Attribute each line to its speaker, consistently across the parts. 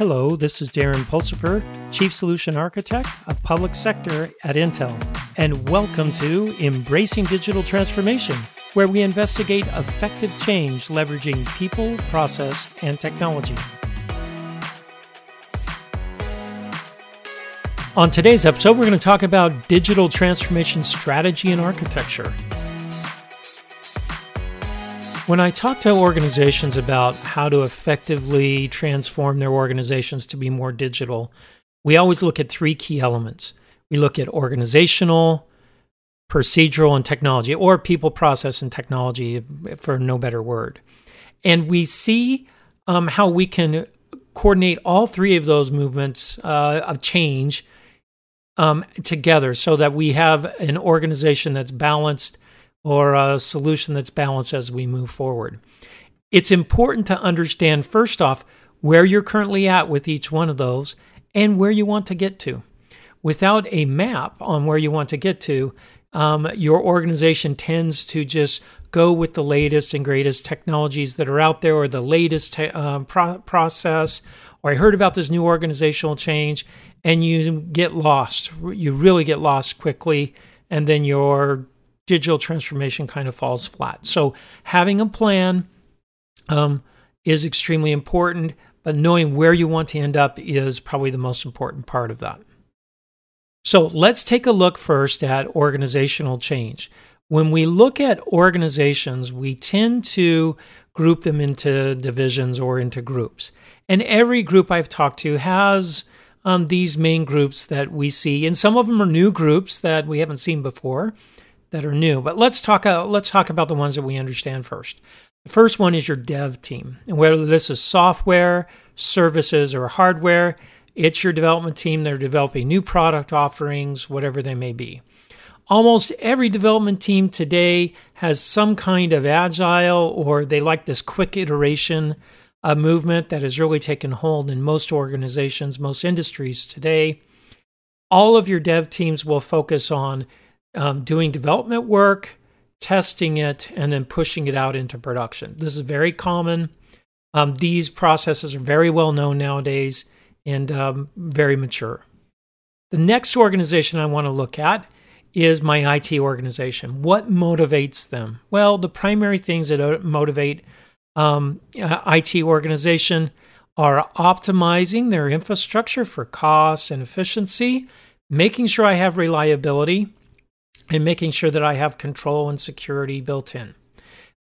Speaker 1: Hello, this is Darren Pulsipher, Chief Solution Architect of Public Sector at Intel, and welcome to Embracing Digital Transformation, where we investigate effective change leveraging people, process, and technology. On today's episode, we're going to talk about digital transformation strategy and architecture. When I talk to organizations about how to effectively transform their organizations to be more digital, we always look at three key elements. We look at organizational, procedural, and technology, or people, process, and technology, for no better word. And we see um, how we can coordinate all three of those movements uh, of change um, together so that we have an organization that's balanced or a solution that's balanced as we move forward. It's important to understand, first off, where you're currently at with each one of those and where you want to get to. Without a map on where you want to get to, um, your organization tends to just go with the latest and greatest technologies that are out there or the latest te- um, pro- process or i heard about this new organizational change and you get lost you really get lost quickly and then your digital transformation kind of falls flat. So having a plan um, is extremely important, but knowing where you want to end up is probably the most important part of that. So let's take a look first at organizational change. When we look at organizations, we tend to group them into divisions or into groups. And every group I've talked to has um, these main groups that we see, and some of them are new groups that we haven't seen before that are new. But let's talk uh, let's talk about the ones that we understand first. The first one is your dev team. And whether this is software, services, or hardware, it's your development team. They're developing new product offerings, whatever they may be. Almost every development team today has some kind of agile or they like this quick iteration uh, movement that has really taken hold in most organizations, most industries today. All of your dev teams will focus on um, doing development work, testing it, and then pushing it out into production. This is very common. Um, these processes are very well known nowadays and um, very mature. The next organization I want to look at is my IT organization. What motivates them? Well, the primary things that uh, motivate um, uh, IT organization are optimizing their infrastructure for cost and efficiency, making sure I have reliability, and making sure that I have control and security built in.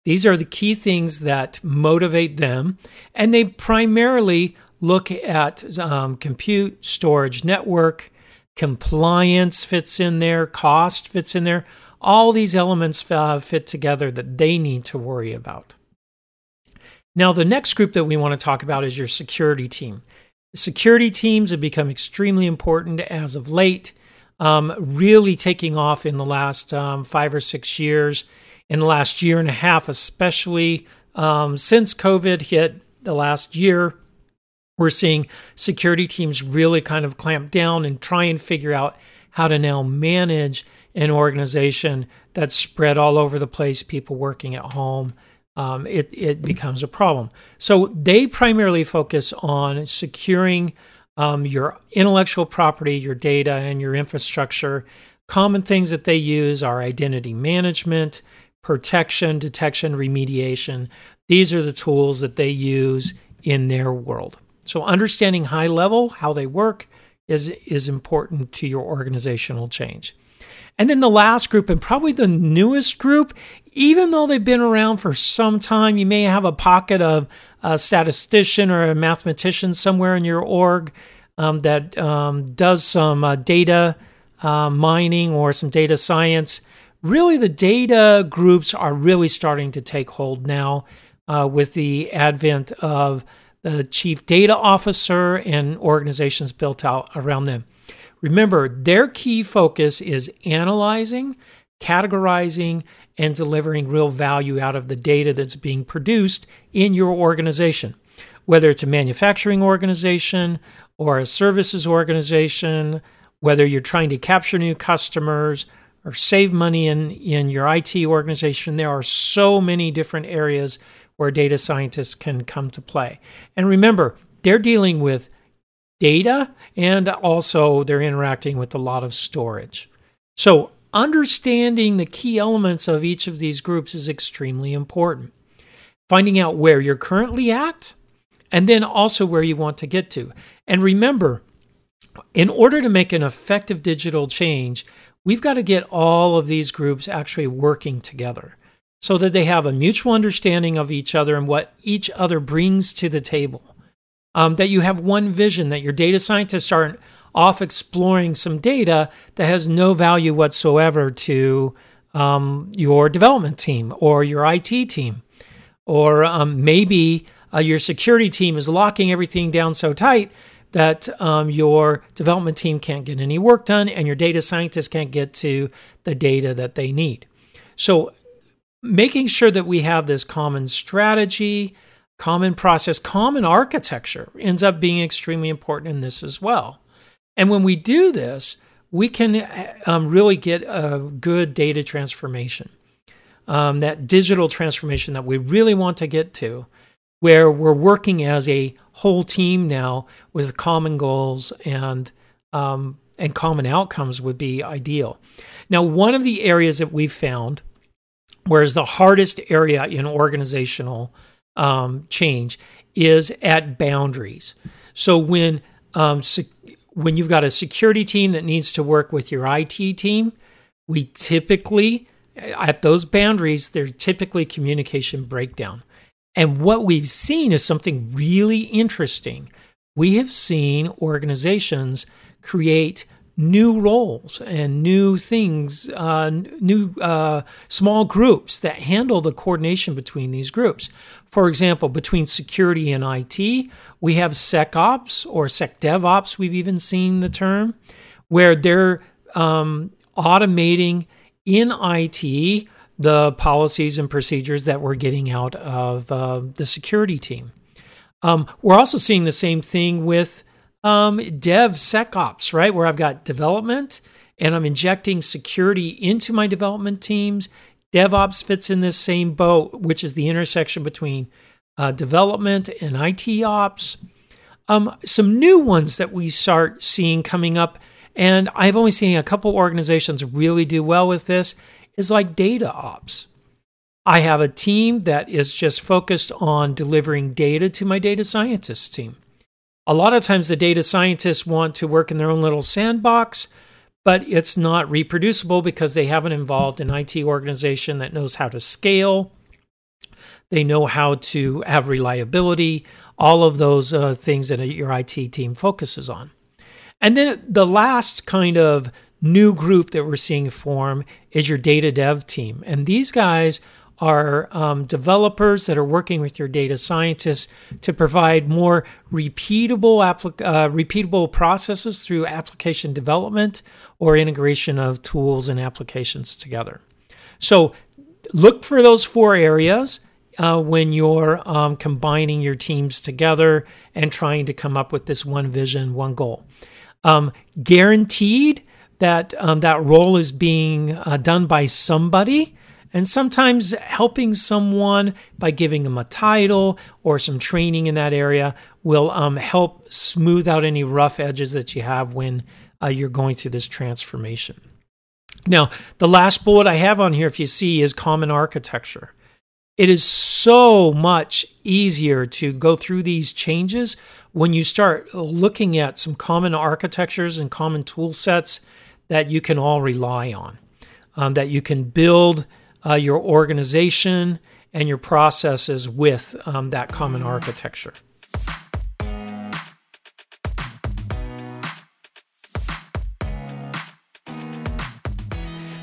Speaker 1: These are the key things that motivate them, and they primarily look at um, compute, storage, network, compliance fits in there, cost fits in there. All these elements uh, fit together that they need to worry about. Now, the next group that we want to talk about is your security team. Security teams have become extremely important as of late um, really taking off in the last um, five or six years, in the last year and a half, especially um, since COVID hit the last year. We're seeing security teams really kind of clamp down and try and figure out how to now manage an organization that's spread all over the place, people working at home. Um, it, it becomes a problem. So they primarily focus on securing um, your intellectual property, your data, and your infrastructure. Common things that they use are identity management, protection, detection, remediation. These are the tools that they use in their world. So, understanding high level how they work is, is important to your organizational change. And then the last group, and probably the newest group, even though they've been around for some time, you may have a pocket of a statistician or a mathematician somewhere in your org um, that um, does some uh, data uh, mining or some data science. Really, the data groups are really starting to take hold now uh, with the advent of the chief data officer and organizations built out around them. Remember, their key focus is analyzing, categorizing, and delivering real value out of the data that's being produced in your organization. Whether it's a manufacturing organization or a services organization, whether you're trying to capture new customers or save money in, in your IT organization, there are so many different areas where data scientists can come to play. And remember, they're dealing with data and also they're interacting with a lot of storage. So, understanding the key elements of each of these groups is extremely important. Finding out where you're currently at and then also where you want to get to. And remember, in order to make an effective digital change, we've got to get all of these groups actually working together so that they have a mutual understanding of each other and what each other brings to the table. Um, that you have one vision, that your data scientists aren't off exploring some data that has no value whatsoever to um, your development team or your IT team. Or um, maybe uh, your security team is locking everything down so tight that um, your development team can't get any work done and your data scientists can't get to the data that they need. So, making sure that we have this common strategy, common process, common architecture ends up being extremely important in this as well. And when we do this, we can um, really get a good data transformation, um, that digital transformation that we really want to get to where we're working as a whole team now with common goals and um, and common outcomes would be ideal. Now, one of the areas that we've found, whereas the hardest area in organizational um, change is at boundaries. So when um, sec- when you've got a security team that needs to work with your IT team, we typically at those boundaries there's typically communication breakdown and what we've seen is something really interesting. We have seen organizations create new roles and new things, uh, new uh, small groups that handle the coordination between these groups. For example, between security and IT, we have SecOps or SecDevOps, we've even seen the term, where they're um, automating in IT the policies and procedures that we're getting out of uh, the security team. Um, we're also seeing the same thing with um, DevSecOps, right? Where I've got development and I'm injecting security into my development teams. DevOps fits in this same boat, which is the intersection between uh, development and IT ops. Um, some new ones that we start seeing coming up, and I've only seen a couple organizations really do well with this, is like data ops. I have a team that is just focused on delivering data to my data scientists team. A lot of times, the data scientists want to work in their own little sandbox, but it's not reproducible because they haven't involved an IT organization that knows how to scale. They know how to have reliability, all of those uh, things that your IT team focuses on. And then the last kind of new group that we're seeing form is your data dev team. And these guys are um, developers that are working with your data scientists to provide more repeatable applic- uh, repeatable processes through application development or integration of tools and applications together. So look for those four areas uh, when you're um, combining your teams together and trying to come up with this one vision, one goal. Um, guaranteed that um, that role is being uh, done by somebody and sometimes helping someone by giving them a title or some training in that area will um, help smooth out any rough edges that you have when uh, you're going through this transformation. Now, the last bullet I have on here, if you see, is common architecture. It is so much easier to go through these changes when you start looking at some common architectures and common tool sets that you can all rely on, um, that you can build uh, your organization and your processes with um, that common architecture.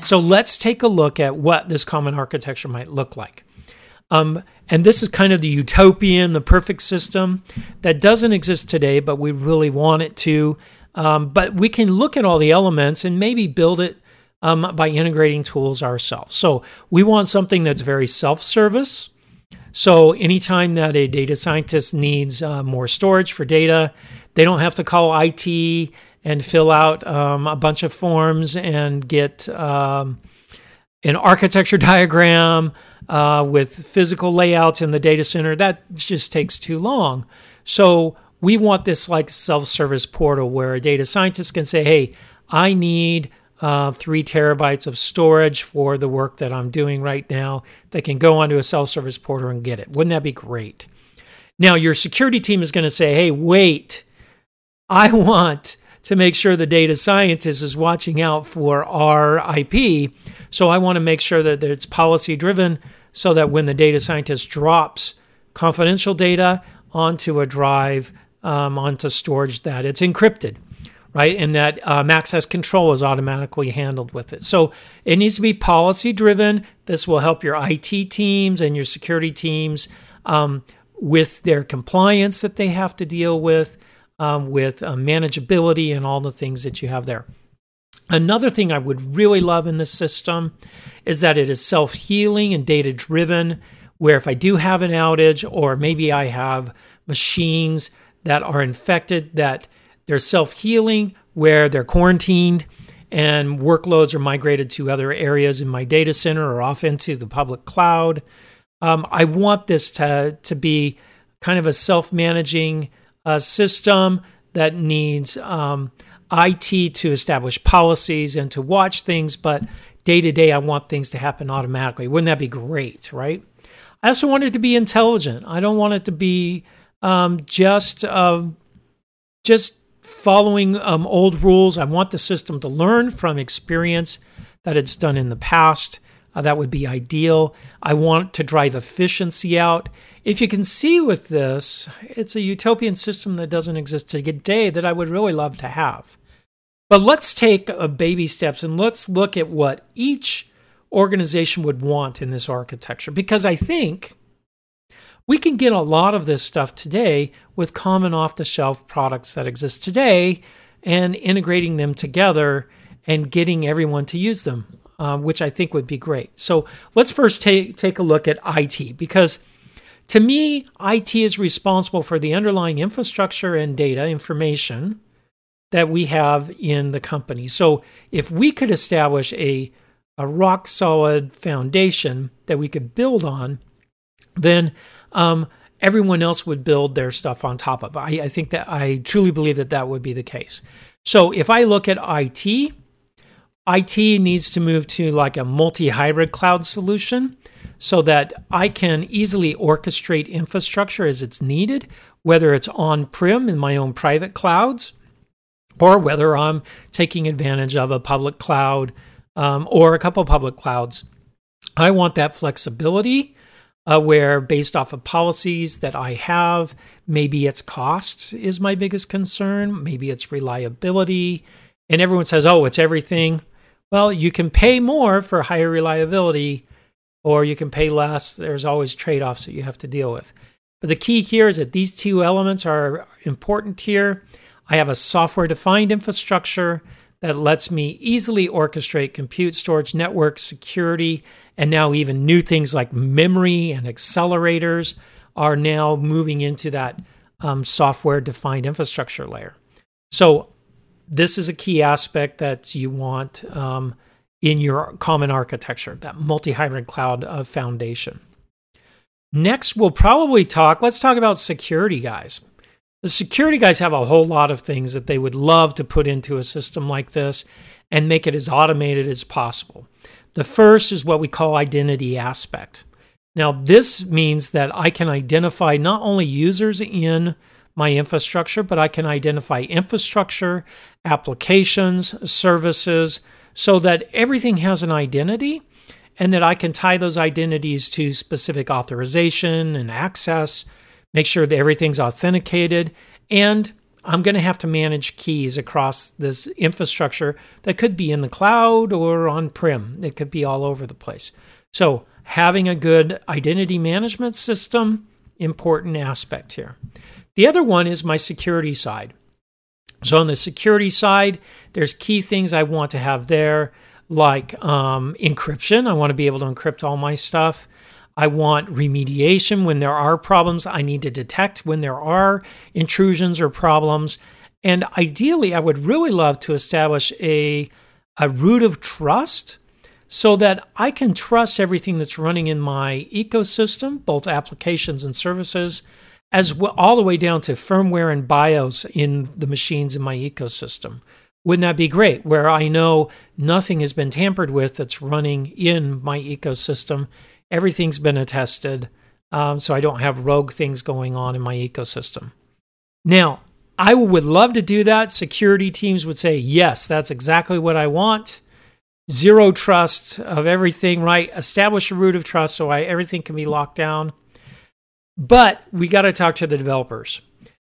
Speaker 1: So let's take a look at what this common architecture might look like. Um, and this is kind of the utopian, the perfect system that doesn't exist today, but we really want it to. Um, but we can look at all the elements and maybe build it um, by integrating tools ourselves. So we want something that's very self service. So anytime that a data scientist needs uh, more storage for data, they don't have to call IT and fill out um, a bunch of forms and get um, an architecture diagram uh, with physical layouts in the data center. That just takes too long. So we want this like self-service portal where a data scientist can say, "Hey, I need uh, three terabytes of storage for the work that I'm doing right now." They can go onto a self-service portal and get it. Wouldn't that be great? Now, your security team is going to say, "Hey, wait, I want." To make sure the data scientist is watching out for our IP. So I want to make sure that it's policy driven so that when the data scientist drops confidential data onto a drive, um, onto storage, that it's encrypted, right? And that um, access control is automatically handled with it. So it needs to be policy driven. This will help your IT teams and your security teams um, with their compliance that they have to deal with, um, with uh, manageability, and all the things that you have there. Another thing I would really love in this system is that it is self healing and data driven, where if I do have an outage, or maybe I have machines that are infected, that they're self healing, where they're quarantined and workloads are migrated to other areas in my data center or off into the public cloud. Um, I want this to, to be kind of a self managing uh, system that needs. Um, IT to establish policies and to watch things, but day to day, I want things to happen automatically. Wouldn't that be great, right? I also want it to be intelligent. I don't want it to be um, just uh, just following um, old rules. I want the system to learn from experience that it's done in the past. Uh, that would be ideal. I want to drive efficiency out. If you can see with this, it's a utopian system that doesn't exist today that I would really love to have. But let's take a baby steps and let's look at what each organization would want in this architecture because I think we can get a lot of this stuff today with common off the shelf products that exist today and integrating them together and getting everyone to use them, uh, which I think would be great. So let's first take, take a look at IT because to me, IT is responsible for the underlying infrastructure and data information that we have in the company. So if we could establish a, a rock solid foundation that we could build on, then um, everyone else would build their stuff on top of. I, I think that I truly believe that that would be the case. So if I look at IT, IT needs to move to like a multi hybrid cloud solution so that I can easily orchestrate infrastructure as it's needed, whether it's on prem in my own private clouds or whether I'm taking advantage of a public cloud um, or a couple public clouds. I want that flexibility uh, where, based off of policies that I have, maybe its costs is my biggest concern, maybe it's reliability. And everyone says, oh, it's everything. Well, you can pay more for higher reliability or you can pay less. There's always trade offs that you have to deal with. But the key here is that these two elements are important here. I have a software defined infrastructure that lets me easily orchestrate compute, storage, network, security, and now even new things like memory and accelerators are now moving into that um, software defined infrastructure layer. So, this is a key aspect that you want um, in your common architecture, that multi hybrid cloud foundation. Next, we'll probably talk, let's talk about security, guys. The security guys have a whole lot of things that they would love to put into a system like this and make it as automated as possible. The first is what we call identity aspect. Now, this means that I can identify not only users in my infrastructure, but I can identify infrastructure, applications, services, so that everything has an identity and that I can tie those identities to specific authorization and access, make sure that everything's authenticated, and I'm going to have to manage keys across this infrastructure that could be in the cloud or on prem. It could be all over the place. So, having a good identity management system, important aspect here. The other one is my security side. So on the security side, there's key things I want to have there, like um, encryption. I want to be able to encrypt all my stuff. I want remediation when there are problems. I need to detect when there are intrusions or problems. And ideally, I would really love to establish a, a root of trust so that I can trust everything that's running in my ecosystem, both applications and services, as well, all the way down to firmware and BIOS in the machines in my ecosystem. Wouldn't that be great? Where I know nothing has been tampered with that's running in my ecosystem. Everything's been attested, um, so I don't have rogue things going on in my ecosystem. Now, I would love to do that. Security teams would say, yes, that's exactly what I want. Zero trust of everything, right? Establish a root of trust so I, everything can be locked down. But we got to talk to the developers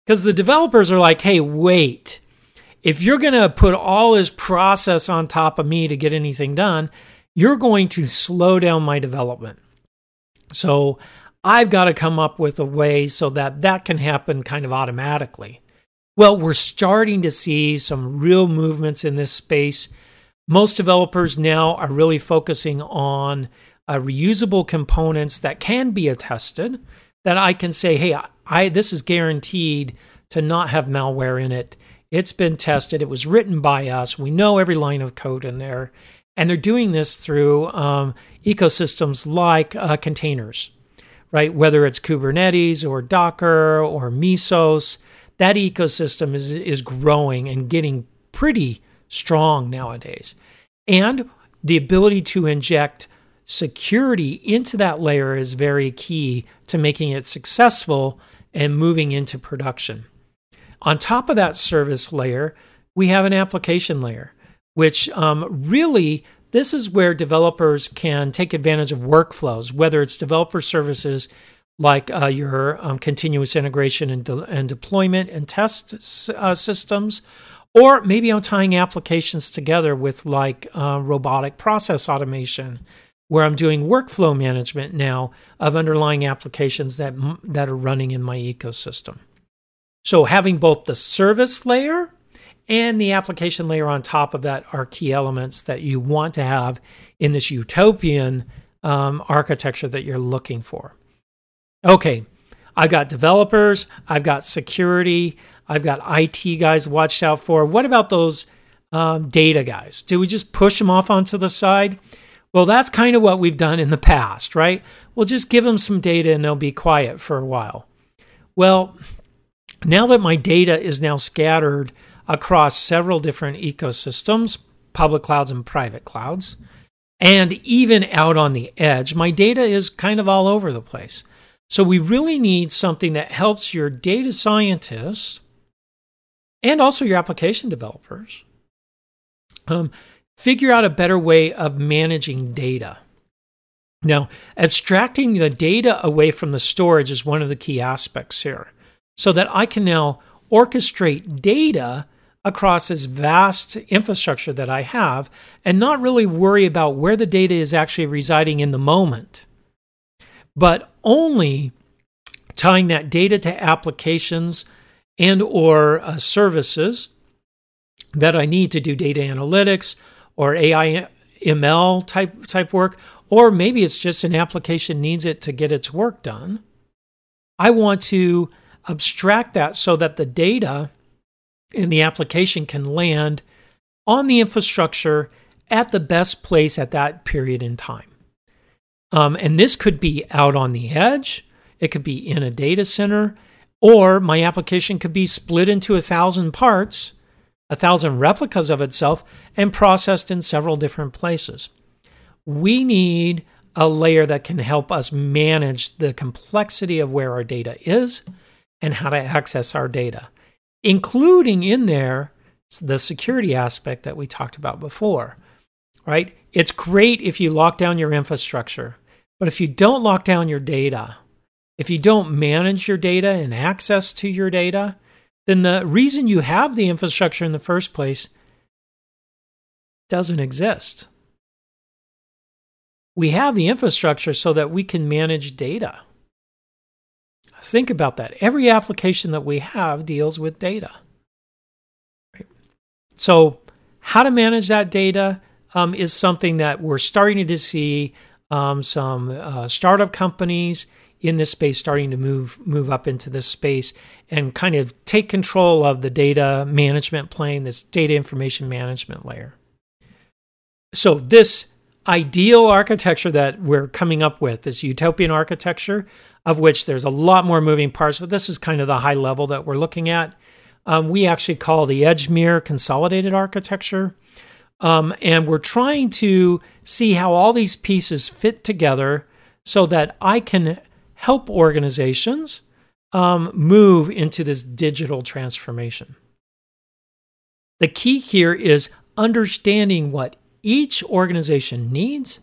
Speaker 1: because the developers are like, hey, wait if you're going to put all this process on top of me to get anything done, you're going to slow down my development. So I've got to come up with a way so that that can happen kind of automatically. Well, we're starting to see some real movements in this space. Most developers now are really focusing on uh, reusable components that can be attested, that I can say, hey, I, this is guaranteed to not have malware in it it's been tested. It was written by us. We know every line of code in there. And they're doing this through um, ecosystems like uh, containers, right? Whether it's Kubernetes or Docker or Mesos, that ecosystem is, is growing and getting pretty strong nowadays. And the ability to inject security into that layer is very key to making it successful and moving into production. On top of that service layer, we have an application layer, which um, really this is where developers can take advantage of workflows, whether it's developer services like uh, your um, continuous integration and, de- and, deployment and test uh, systems, or maybe I'm tying applications together with like uh, robotic process automation, where I'm doing workflow management now of underlying applications that that are running in my ecosystem. So having both the service layer and the application layer on top of that are key elements that you want to have in this utopian um, architecture that you're looking for. Okay, I've got developers, I've got security, I've got IT guys watched out for. What about those um, data guys? Do we just push them off onto the side? Well, that's kind of what we've done in the past, right? We'll just give them some data and they'll be quiet for a while. Well, now that my data is now scattered across several different ecosystems, public clouds and private clouds, and even out on the edge, my data is kind of all over the place. So we really need something that helps your data scientists and also your application developers um, figure out a better way of managing data. Now, abstracting the data away from the storage is one of the key aspects here so that I can now orchestrate data across this vast infrastructure that I have and not really worry about where the data is actually residing in the moment, but only tying that data to applications and or uh, services that I need to do data analytics or AI ML type type work or maybe it's just an application needs it to get its work done. I want to abstract that so that the data in the application can land on the infrastructure at the best place at that period in time. Um, and this could be out on the edge, it could be in a data center, or my application could be split into a thousand parts, a thousand replicas of itself, and processed in several different places. We need a layer that can help us manage the complexity of where our data is and how to access our data, including in there the security aspect that we talked about before, right? It's great if you lock down your infrastructure, but if you don't lock down your data, if you don't manage your data and access to your data, then the reason you have the infrastructure in the first place doesn't exist. We have the infrastructure so that we can manage data. Think about that. Every application that we have deals with data. Right? So, how to manage that data um, is something that we're starting to see um, some uh, startup companies in this space starting to move move up into this space and kind of take control of the data management plane, this data information management layer. So this ideal architecture that we're coming up with, this utopian architecture, of which there's a lot more moving parts, but this is kind of the high level that we're looking at. Um, we actually call the Edgemere consolidated architecture. Um, and we're trying to see how all these pieces fit together so that I can help organizations um, move into this digital transformation. The key here is understanding what each organization needs,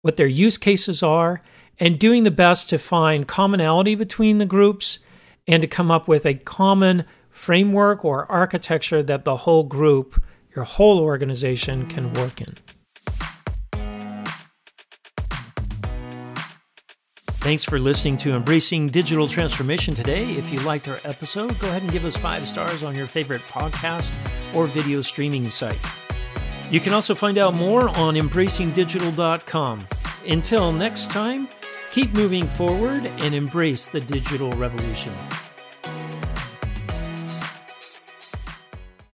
Speaker 1: what their use cases are, and doing the best to find commonality between the groups and to come up with a common framework or architecture that the whole group, your whole organization, can work in. Thanks for listening to Embracing Digital Transformation today. If you liked our episode, go ahead and give us five stars on your favorite podcast or video streaming site. You can also find out more on embracingdigital.com. Until next time, keep moving forward and embrace the digital revolution.